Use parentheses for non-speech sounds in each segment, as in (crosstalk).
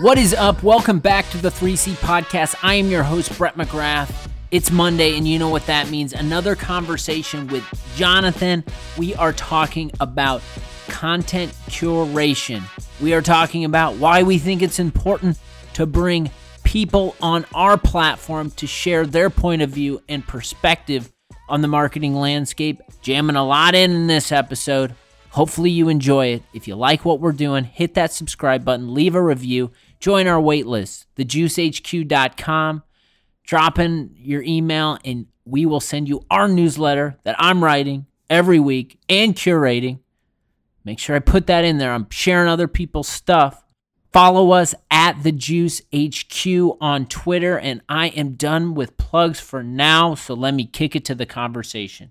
What is up? Welcome back to the 3C podcast. I am your host, Brett McGrath. It's Monday, and you know what that means. Another conversation with Jonathan. We are talking about content curation. We are talking about why we think it's important to bring people on our platform to share their point of view and perspective on the marketing landscape. Jamming a lot in in this episode. Hopefully, you enjoy it. If you like what we're doing, hit that subscribe button, leave a review, join our waitlist, thejuicehq.com. Drop in your email, and we will send you our newsletter that I'm writing every week and curating. Make sure I put that in there. I'm sharing other people's stuff. Follow us at the Juice HQ on Twitter, and I am done with plugs for now. So let me kick it to the conversation.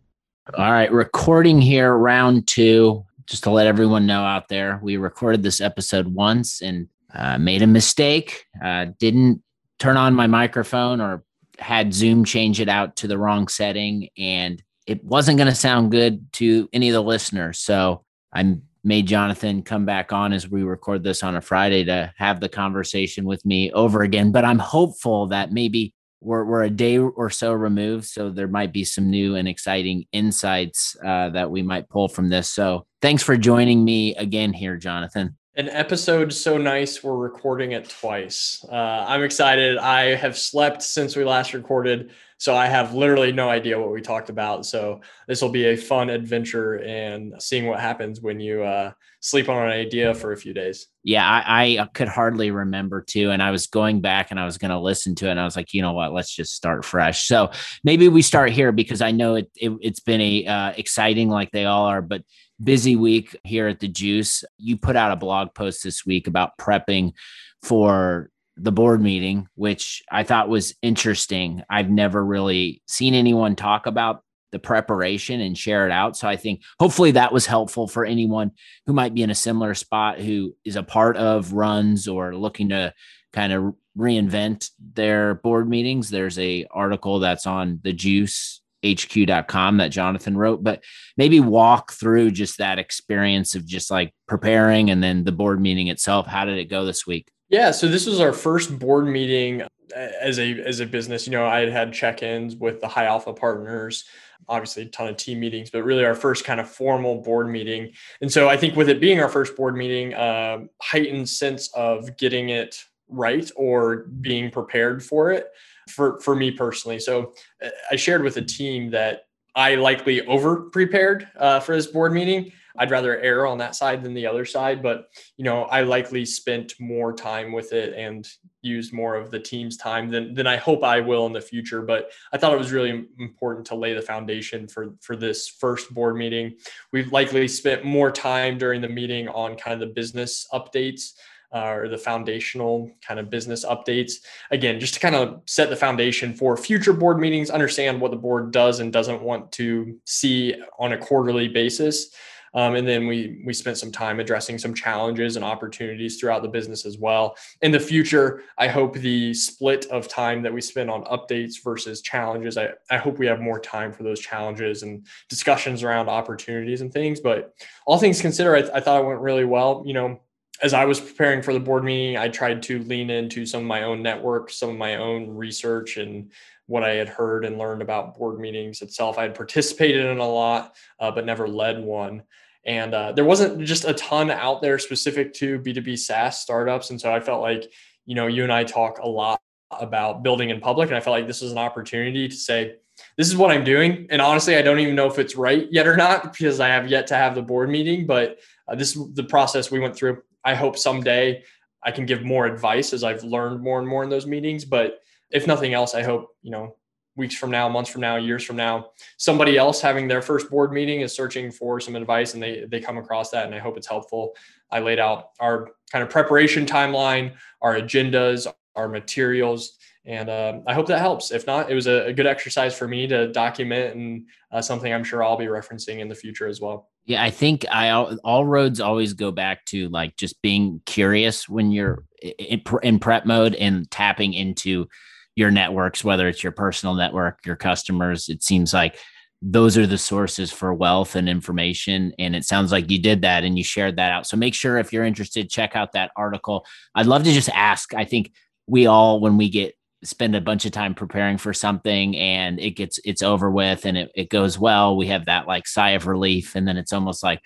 All right, recording here, round two just to let everyone know out there, we recorded this episode once and uh, made a mistake. Uh, didn't turn on my microphone or had Zoom change it out to the wrong setting, and it wasn't going to sound good to any of the listeners. So I made Jonathan come back on as we record this on a Friday to have the conversation with me over again. But I'm hopeful that maybe we're, we're a day or so removed so there might be some new and exciting insights uh, that we might pull from this so thanks for joining me again here jonathan an episode so nice we're recording it twice. Uh, i'm excited. I have slept since we last recorded so i have literally no idea what we talked about so this will be a fun adventure and seeing what happens when you uh, sleep on an idea for a few days. Yeah, I, I could hardly remember too. And I was going back and I was going to listen to it. And I was like, you know what? Let's just start fresh. So maybe we start here because I know it, it has been a uh, exciting like they all are, but busy week here at the Juice. You put out a blog post this week about prepping for the board meeting, which I thought was interesting. I've never really seen anyone talk about the preparation and share it out. So I think hopefully that was helpful for anyone who might be in a similar spot who is a part of runs or looking to kind of reinvent their board meetings. There's a article that's on the juice hq.com that Jonathan wrote, but maybe walk through just that experience of just like preparing and then the board meeting itself. How did it go this week? Yeah, so this was our first board meeting as a as a business. You know, I had had check-ins with the high alpha partners obviously a ton of team meetings, but really our first kind of formal board meeting. And so I think with it being our first board meeting, uh, heightened sense of getting it right or being prepared for it for, for me personally. So uh, I shared with the team that I likely over prepared uh, for this board meeting. I'd rather err on that side than the other side, but you know, I likely spent more time with it and used more of the team's time than than I hope I will in the future. But I thought it was really important to lay the foundation for for this first board meeting. We've likely spent more time during the meeting on kind of the business updates. Uh, or the foundational kind of business updates. Again, just to kind of set the foundation for future board meetings, understand what the board does and doesn't want to see on a quarterly basis. Um, and then we we spent some time addressing some challenges and opportunities throughout the business as well. In the future, I hope the split of time that we spend on updates versus challenges, I, I hope we have more time for those challenges and discussions around opportunities and things. But all things considered, I, I thought it went really well. You know, as I was preparing for the board meeting, I tried to lean into some of my own network, some of my own research, and what I had heard and learned about board meetings itself. I had participated in a lot, uh, but never led one. And uh, there wasn't just a ton out there specific to B2B SaaS startups. And so I felt like, you know, you and I talk a lot about building in public. And I felt like this was an opportunity to say, this is what I'm doing. And honestly, I don't even know if it's right yet or not because I have yet to have the board meeting, but uh, this is the process we went through. I hope someday I can give more advice as I've learned more and more in those meetings. But if nothing else, I hope, you know, weeks from now, months from now, years from now, somebody else having their first board meeting is searching for some advice and they they come across that and I hope it's helpful. I laid out our kind of preparation timeline, our agendas, our materials, and uh, I hope that helps. If not, it was a, a good exercise for me to document and uh, something I'm sure I'll be referencing in the future as well. Yeah, I think I all roads always go back to like just being curious when you're in, in prep mode and tapping into your networks, whether it's your personal network, your customers. It seems like those are the sources for wealth and information. And it sounds like you did that and you shared that out. So make sure if you're interested, check out that article. I'd love to just ask. I think we all, when we get spend a bunch of time preparing for something and it gets it's over with and it, it goes well, we have that like sigh of relief. And then it's almost like,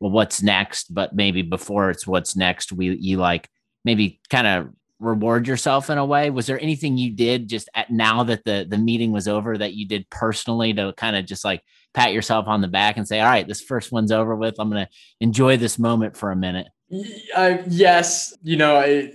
well, what's next? But maybe before it's what's next, we you like maybe kind of reward yourself in a way was there anything you did just at now that the the meeting was over that you did personally to kind of just like pat yourself on the back and say all right this first one's over with i'm to enjoy this moment for a minute uh, yes you know I,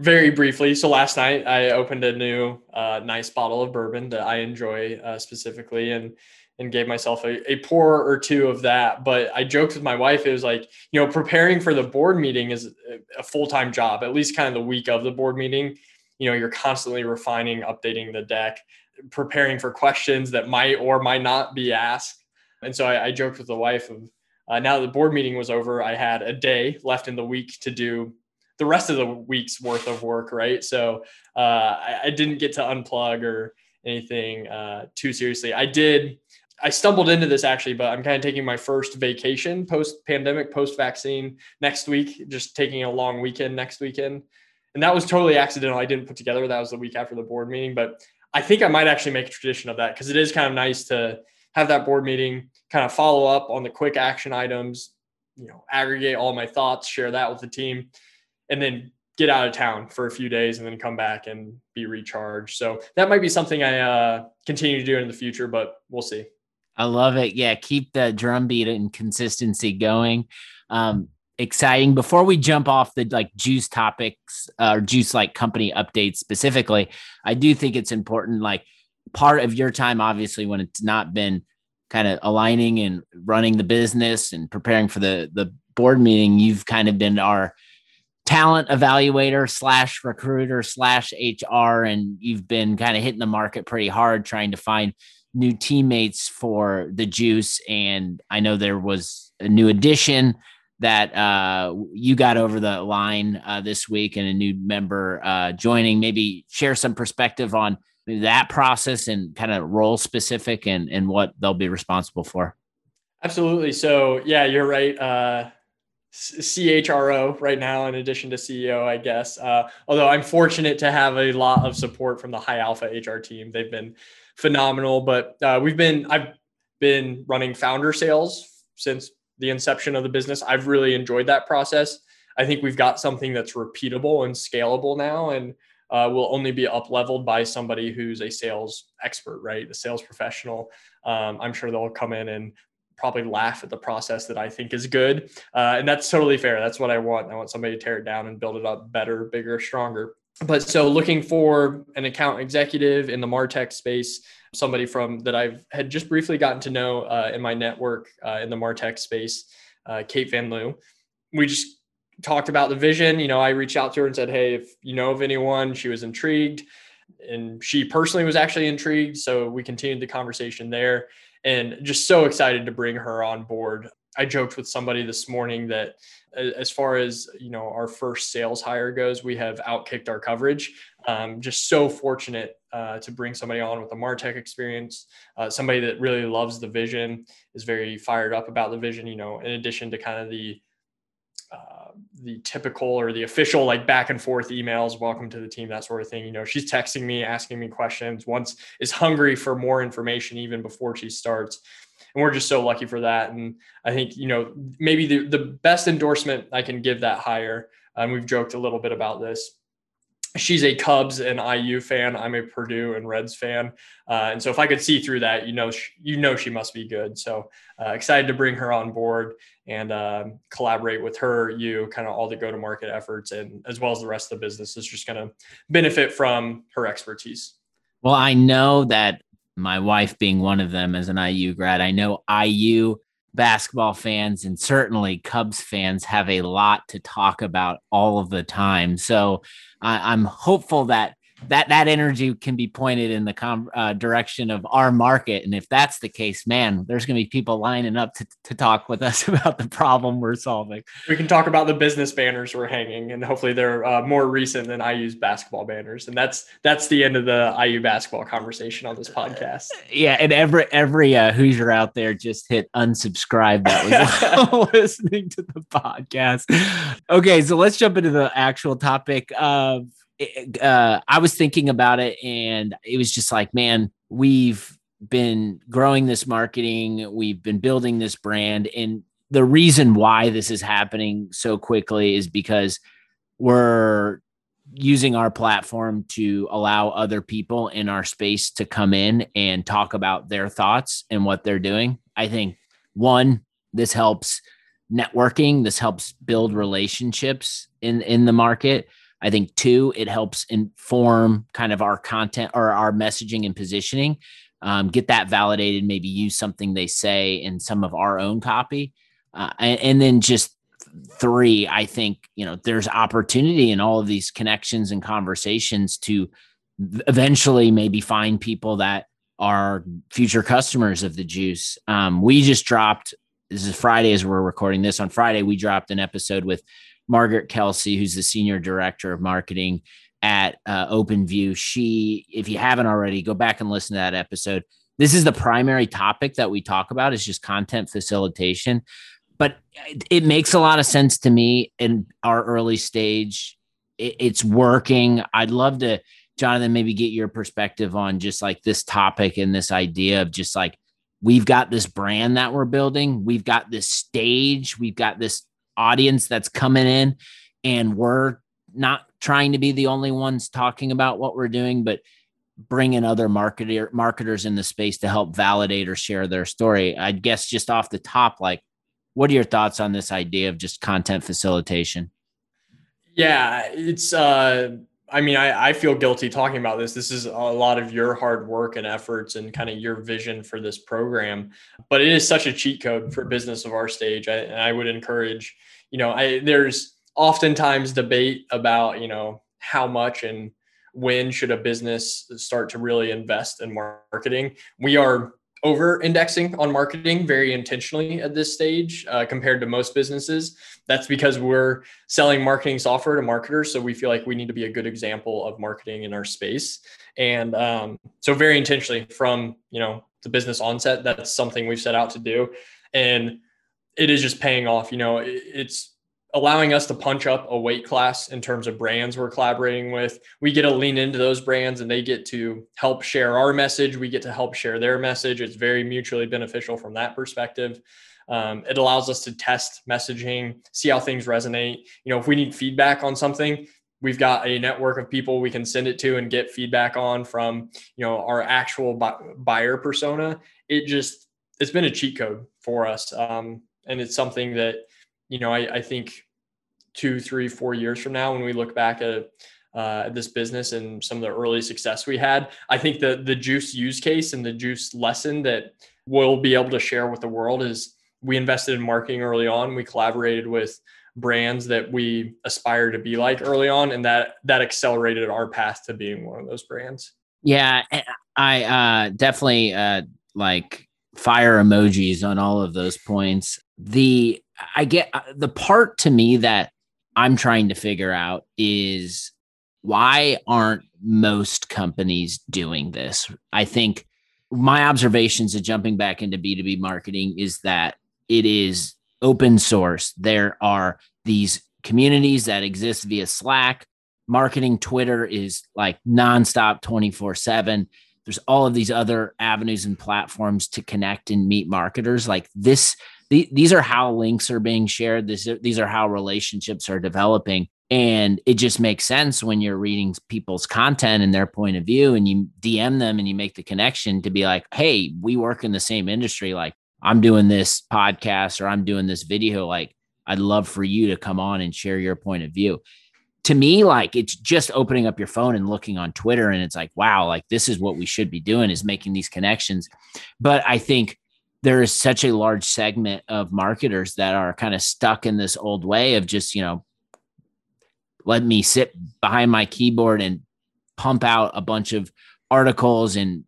very briefly so last night i opened a new uh, nice bottle of bourbon that i enjoy uh, specifically and and gave myself a, a pour or two of that. But I joked with my wife, it was like, you know, preparing for the board meeting is a full time job, at least kind of the week of the board meeting. You know, you're constantly refining, updating the deck, preparing for questions that might or might not be asked. And so I, I joked with the wife of uh, now that the board meeting was over, I had a day left in the week to do the rest of the week's worth of work, right? So uh, I, I, didn't get to unplug or anything uh, too seriously. I did I stumbled into this actually, but I'm kind of taking my first vacation post pandemic, post vaccine next week, just taking a long weekend next weekend. And that was totally accidental. I didn't put together. That was the week after the board meeting, but I think I might actually make a tradition of that because it is kind of nice to have that board meeting, kind of follow up on the quick action items, you know, aggregate all my thoughts, share that with the team, and then get out of town for a few days and then come back and be recharged. So that might be something I uh, continue to do in the future, but we'll see. I love it. Yeah, keep the drumbeat and consistency going. Um, exciting. Before we jump off the like juice topics uh, or juice like company updates specifically, I do think it's important. Like part of your time, obviously, when it's not been kind of aligning and running the business and preparing for the the board meeting, you've kind of been our talent evaluator slash recruiter slash HR, and you've been kind of hitting the market pretty hard trying to find new teammates for the Juice, and I know there was a new addition that uh, you got over the line uh, this week, and a new member uh, joining. Maybe share some perspective on that process and kind of role specific and and what they'll be responsible for. Absolutely. So yeah, you're right. CHRO right now, in addition to CEO, I guess. Uh, although I'm fortunate to have a lot of support from the High Alpha HR team. They've been phenomenal. But uh, we've been, I've been running founder sales since the inception of the business. I've really enjoyed that process. I think we've got something that's repeatable and scalable now, and uh, will only be up leveled by somebody who's a sales expert, right? A sales professional. Um, I'm sure they'll come in and probably laugh at the process that I think is good. Uh, and that's totally fair. That's what I want. I want somebody to tear it down and build it up better, bigger, stronger but so looking for an account executive in the martech space somebody from that i've had just briefly gotten to know uh, in my network uh, in the martech space uh, kate van loo we just talked about the vision you know i reached out to her and said hey if you know of anyone she was intrigued and she personally was actually intrigued so we continued the conversation there and just so excited to bring her on board I joked with somebody this morning that as far as you know our first sales hire goes, we have outkicked our coverage. Um, just so fortunate uh, to bring somebody on with a Martech experience, uh, somebody that really loves the vision, is very fired up about the vision. You know, in addition to kind of the uh, the typical or the official like back and forth emails, welcome to the team, that sort of thing. You know, she's texting me, asking me questions. Once is hungry for more information even before she starts and we're just so lucky for that. And I think you know maybe the the best endorsement I can give that hire. And we've joked a little bit about this. She's a Cubs and IU fan. I'm a Purdue and Reds fan, uh, and so if I could see through that, you know, she, you know, she must be good. So uh, excited to bring her on board and uh, collaborate with her. You kind of all the go-to-market efforts, and as well as the rest of the business is just going to benefit from her expertise. Well, I know that my wife being one of them as an IU grad. I know IU basketball fans and certainly Cubs fans have a lot to talk about all of the time. So I'm hopeful that that that energy can be pointed in the com- uh, direction of our market. And if that's the case man there's going to be people lining up to, to talk with us (laughs) about the problem we're solving. We can talk about the business banners we're hanging and hopefully they're uh, more recent than iu's basketball banners. And that's that's the end of the iu basketball conversation on this podcast. (laughs) Yeah and every every uh, hoosier out there just hit unsubscribe that was (laughs) listening to the podcast. Okay so let's jump into the actual topic of uh, I was thinking about it and it was just like, man, we've been growing this marketing, we've been building this brand. And the reason why this is happening so quickly is because we're using our platform to allow other people in our space to come in and talk about their thoughts and what they're doing. I think one, this helps networking, this helps build relationships in in the market. I think two, it helps inform kind of our content or our messaging and positioning. Um, get that validated, maybe use something they say in some of our own copy. Uh, and, and then just three, I think, you know, there's opportunity in all of these connections and conversations to eventually maybe find people that are future customers of the juice. Um, we just dropped, this is Friday as we're recording this. On Friday, we dropped an episode with Margaret Kelsey, who's the senior director of marketing at uh, OpenView. She, if you haven't already, go back and listen to that episode. This is the primary topic that we talk about is just content facilitation, but it, it makes a lot of sense to me in our early stage. It, it's working. I'd love to, Jonathan, maybe get your perspective on just like this topic and this idea of just like we've got this brand that we're building, we've got this stage, we've got this audience that's coming in and we're not trying to be the only ones talking about what we're doing but bringing other marketer marketers in the space to help validate or share their story i guess just off the top like what are your thoughts on this idea of just content facilitation yeah it's uh I mean, I, I feel guilty talking about this. This is a lot of your hard work and efforts and kind of your vision for this program. But it is such a cheat code for business of our stage. I, I would encourage, you know, I, there's oftentimes debate about, you know, how much and when should a business start to really invest in marketing. We are over indexing on marketing very intentionally at this stage uh, compared to most businesses. That's because we're selling marketing software to marketers. So we feel like we need to be a good example of marketing in our space. And um, so very intentionally from, you know, the business onset, that's something we've set out to do. And it is just paying off, you know, it's allowing us to punch up a weight class in terms of brands we're collaborating with. We get to lean into those brands and they get to help share our message. We get to help share their message. It's very mutually beneficial from that perspective. Um, it allows us to test messaging, see how things resonate. You know, if we need feedback on something, we've got a network of people we can send it to and get feedback on from, you know, our actual buyer persona. It just, it's been a cheat code for us. Um, and it's something that, you know, I, I think two, three, four years from now, when we look back at uh, this business and some of the early success we had, I think the the juice use case and the juice lesson that we'll be able to share with the world is we invested in marketing early on. We collaborated with brands that we aspire to be like early on, and that that accelerated our path to being one of those brands. Yeah, I uh, definitely uh, like fire emojis on all of those points. The I get uh, the part to me that I'm trying to figure out is why aren't most companies doing this? I think my observations of jumping back into B2B marketing is that it is open source. There are these communities that exist via Slack. Marketing Twitter is like nonstop 24 7. There's all of these other avenues and platforms to connect and meet marketers. Like this the, these are how links are being shared. These are how relationships are developing. And it just makes sense when you're reading people's content and their point of view and you DM them and you make the connection to be like, hey, we work in the same industry. Like, I'm doing this podcast or I'm doing this video. Like, I'd love for you to come on and share your point of view. To me, like it's just opening up your phone and looking on Twitter, and it's like, wow, like this is what we should be doing is making these connections. But I think there is such a large segment of marketers that are kind of stuck in this old way of just, you know, let me sit behind my keyboard and pump out a bunch of articles and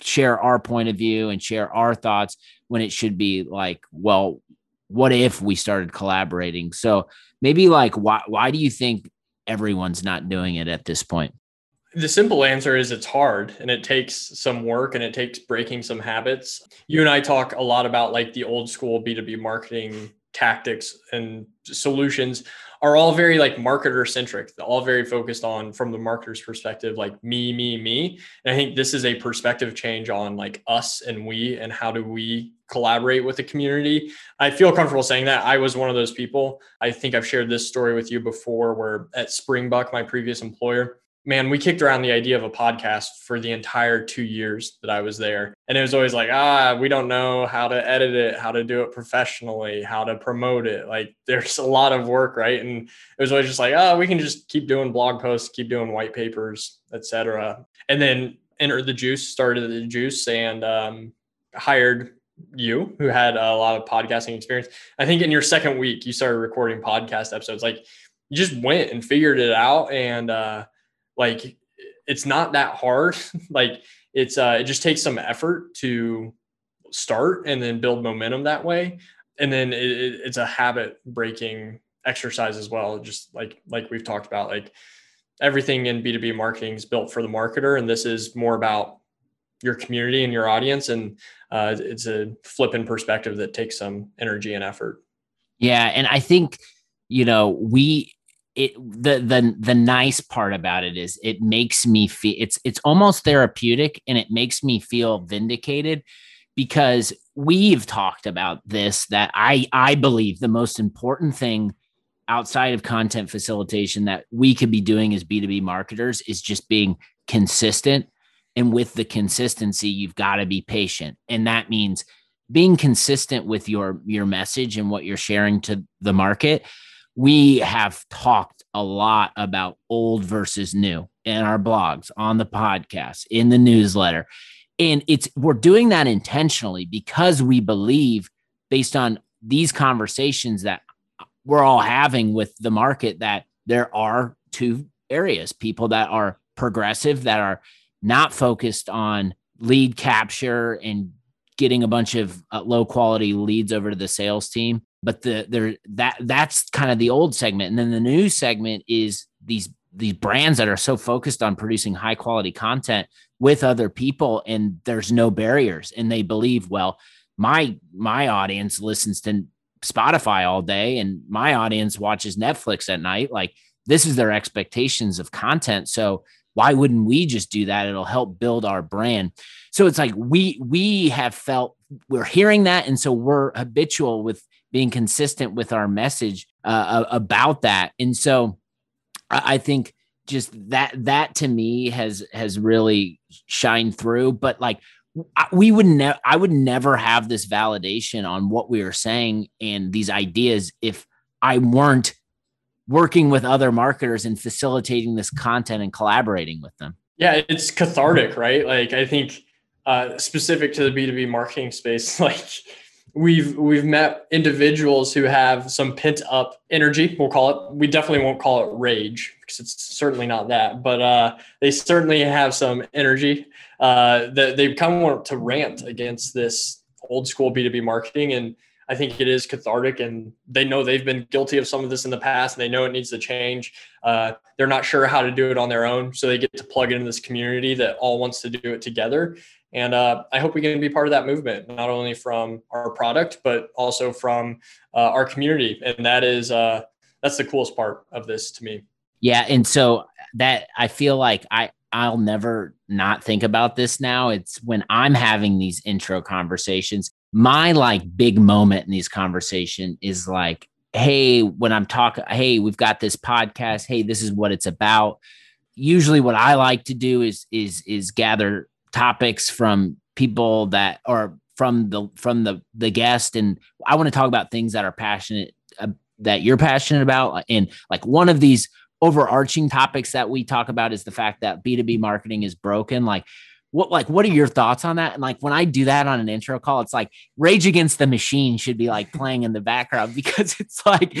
share our point of view and share our thoughts when it should be like, well, what if we started collaborating? So maybe like why why do you think everyone's not doing it at this point? The simple answer is it's hard and it takes some work and it takes breaking some habits. You and I talk a lot about like the old school B2B marketing tactics and solutions are all very like marketer centric. All very focused on from the marketer's perspective like me me me. And i think this is a perspective change on like us and we and how do we collaborate with the community. I feel comfortable saying that. I was one of those people. I think i've shared this story with you before where at Springbuk my previous employer man, we kicked around the idea of a podcast for the entire two years that I was there. And it was always like, ah, we don't know how to edit it, how to do it professionally, how to promote it. Like (laughs) there's a lot of work, right? And it was always just like, oh, we can just keep doing blog posts, keep doing white papers, etc. And then entered the juice, started the juice and um, hired you who had a lot of podcasting experience. I think in your second week, you started recording podcast episodes. Like you just went and figured it out and uh like it's not that hard. (laughs) Like it's uh it just takes some effort to start and then build momentum that way. And then it, it, it's a habit breaking exercise as well just like like we've talked about like everything in b2b marketing is built for the marketer and this is more about your community and your audience and uh, it's a flip in perspective that takes some energy and effort. Yeah and i think you know we it the the the nice part about it is it makes me feel it's it's almost therapeutic and it makes me feel vindicated because we've talked about this that I I believe the most important thing outside of content facilitation that we could be doing as B2B marketers is just being consistent. And with the consistency you've got to be patient. And that means being consistent with your your message and what you're sharing to the market we have talked a lot about old versus new in our blogs, on the podcast, in the newsletter. And it's we're doing that intentionally because we believe based on these conversations that we're all having with the market that there are two areas, people that are progressive that are not focused on lead capture and getting a bunch of uh, low quality leads over to the sales team but the there that that's kind of the old segment. And then the new segment is these these brands that are so focused on producing high quality content with other people and there's no barriers and they believe well my my audience listens to Spotify all day and my audience watches Netflix at night. Like this is their expectations of content. So why wouldn't we just do that it'll help build our brand so it's like we we have felt we're hearing that and so we're habitual with being consistent with our message uh, about that. And so I think just that that to me has has really shined through. But like we would never I would never have this validation on what we are saying and these ideas if I weren't working with other marketers and facilitating this content and collaborating with them. Yeah, it's cathartic, right? Like I think uh, specific to the B2B marketing space, (laughs) like we've we've met individuals who have some pent up energy we'll call it we definitely won't call it rage because it's certainly not that but uh, they certainly have some energy uh, that they come to rant against this old school b2b marketing and i think it is cathartic and they know they've been guilty of some of this in the past and they know it needs to change uh, they're not sure how to do it on their own so they get to plug into this community that all wants to do it together and uh, I hope we can be part of that movement, not only from our product, but also from uh, our community. And that is, uh, that's the coolest part of this to me. Yeah. And so that I feel like I, I'll never not think about this now. It's when I'm having these intro conversations, my like big moment in these conversation is like, Hey, when I'm talking, Hey, we've got this podcast. Hey, this is what it's about. Usually what I like to do is, is, is gather topics from people that are from the from the the guest and i want to talk about things that are passionate uh, that you're passionate about and like one of these overarching topics that we talk about is the fact that b2b marketing is broken like what like what are your thoughts on that? And like when i do that on an intro call it's like rage against the machine should be like playing in the background (laughs) because it's like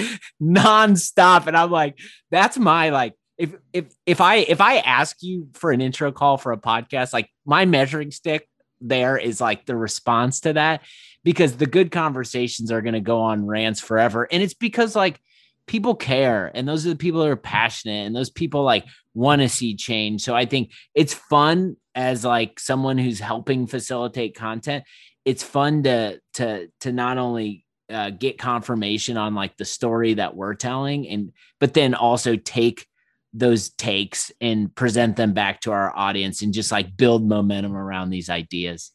nonstop. And i'm like that's my like if if if I if I ask you for an intro call for a podcast, like my measuring stick there is like the response to that because the good conversations are going to go on rants forever. And it's because like people care and those are the people that are passionate and those people like want to see change. So i think it's fun as like someone who's helping facilitate content it's fun to to to not only uh, get confirmation on like the story that we're telling and but then also take those takes and present them back to our audience and just like build momentum around these ideas.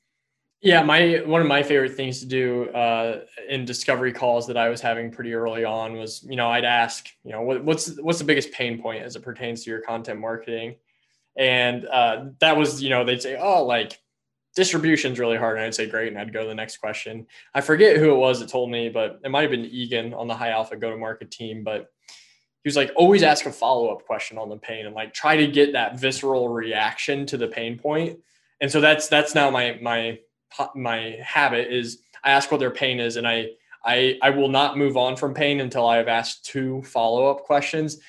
Yeah my one of my favorite things to do uh, in discovery calls that i was having pretty early on was you know i'd ask you know what, what's what's the biggest pain point as it pertains to your content marketing and uh, that was you know they'd say oh like distribution's really hard. And i'd say great. And i'd go to the next question. I forget who it was that told me but it might have been egan on the high alpha go to market team but he was like always ask a follow-up question on the pain and like try to get that visceral reaction to the pain point. And so that's that's now my my my habit is i ask what their pain is and i i i will not move on from pain until i have asked two follow-up questions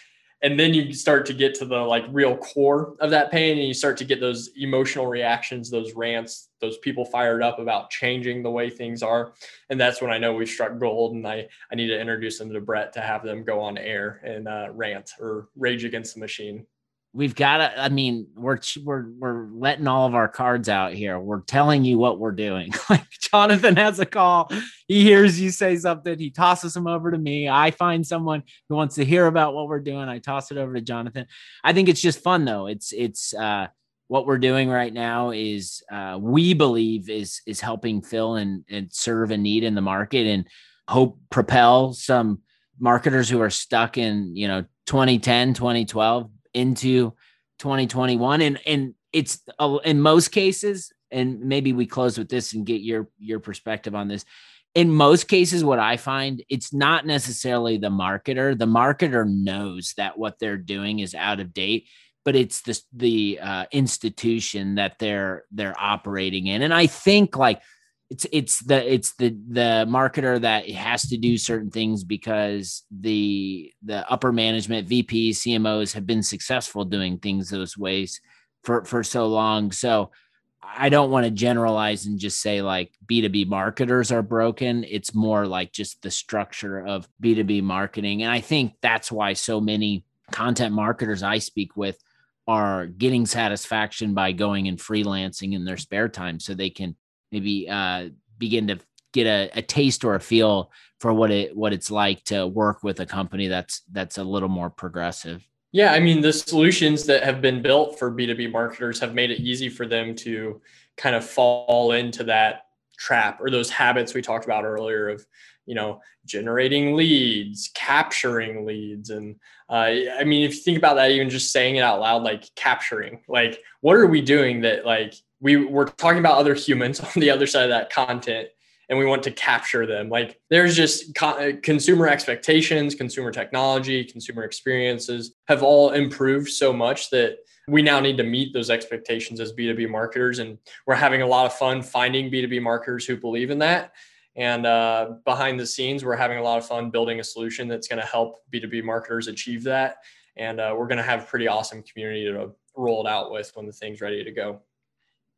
and then you start to get to the like real core of that pain and you start to get those emotional reactions those rants those people fired up about changing the way things are. And that's when i know we've struck gold and i i need to introduce them to brett to have them go on air and uh, rant or rage against the machine we've got to i mean we're we're we're letting all of our cards out here. We're telling you what we're doing. (laughs) Like jonathan has a call. He hears you say something. He tosses him over to me. I find someone who wants to hear about what we're doing. I toss it over to jonathan. I think it's just fun though. It's it's uh what we're doing right now is uh, we believe is is helping fill and, and serve a need in the market and hope propel some marketers who are stuck in you know 2010 2012 into 2021 and and it's uh, in most cases and maybe we close with this and get your your perspective on this. In most cases what i find it's not necessarily the marketer. The marketer knows that what they're doing is out of date but it's the the uh, institution that they're they're operating in. And i think like it's it's the it's the the marketer that has to do certain things because the the upper management VPs CMOs have been successful doing things those ways for for so long so I don't want to generalize and just say like B2B marketers are broken. It's more like just the structure of B2B marketing. And I think that's why so many content marketers I speak with are getting satisfaction by going and freelancing in their spare time so they can maybe uh, begin to get a, a taste or a feel for what it what it's like to work with a company that's that's a little more progressive. Yeah, I mean the solutions that have been built for B2B marketers have made it easy for them to kind of fall into that trap or those habits we talked about earlier of you know generating leads capturing leads and uh, i mean if you think about that even just saying it out loud like capturing like what are we doing that like we we're talking about other humans (laughs) on the other side of that content and we want to capture them. Like there's just co- consumer expectations consumer technology consumer experiences have all improved so much that we now need to meet those expectations as b2b marketers and we're having a lot of fun finding b2b marketers who believe in that and uh, behind the scenes we're having a lot of fun building a solution that's going to help b2b marketers achieve that and uh, we're going to have a pretty awesome community to roll it out with when the thing's ready to go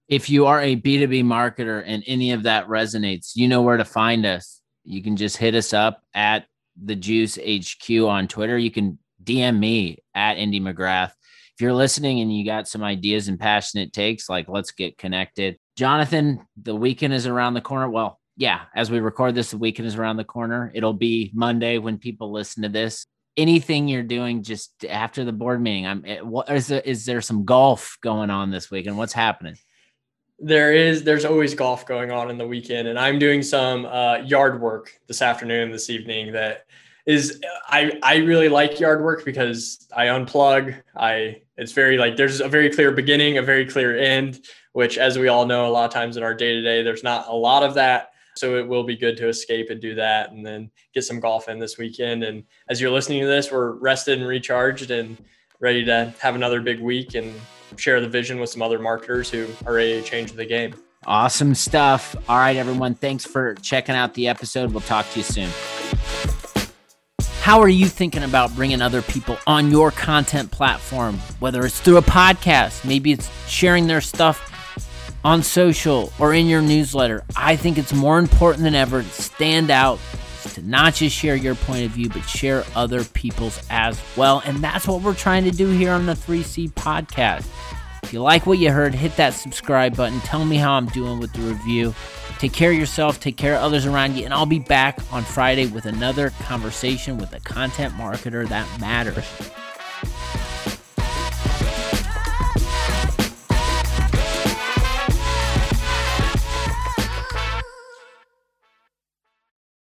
if you are a B2B marketer and any of that resonates, you know where to find us. You can just hit us up at the Juice HQ on Twitter. You can DM me at Indy McGrath. If you're listening and you got some ideas and passionate takes, like let's get connected. Jonathan, the weekend is around the corner. Well, yeah, as we record this, the weekend is around the corner. It'll be Monday when people listen to this. Anything you're doing just after the board meeting, I'm. Eh, what is there? Is there some golf going on this weekend? What's happening? there is there's always golf going on in the weekend and i'm doing some uh, yard work this afternoon this evening that is i i really like yard work because i unplug i it's very like there's a very clear beginning a very clear end which as we all know a lot of times in our day to day there's not a lot of that so it will be good to escape and do that and then get some golf in this weekend and as you're listening to this we're rested and recharged and ready to have another big week and share the vision with some other marketers who are ready to change the game. Awesome stuff. All right, everyone. Thanks for checking out the episode. We'll talk to you soon. How are you thinking about bringing other people on your content platform? Whether it's through a podcast, maybe it's sharing their stuff on social or in your newsletter. I think it's more important than ever to stand out, to not just share your point of view, but share other people's as well. And that's what we're trying to do here on the 3C podcast. If you like what you heard, hit that subscribe button. Tell me how I'm doing with the review. Take care of yourself, take care of others around you, and I'll be back on Friday with another conversation with a content marketer that matters.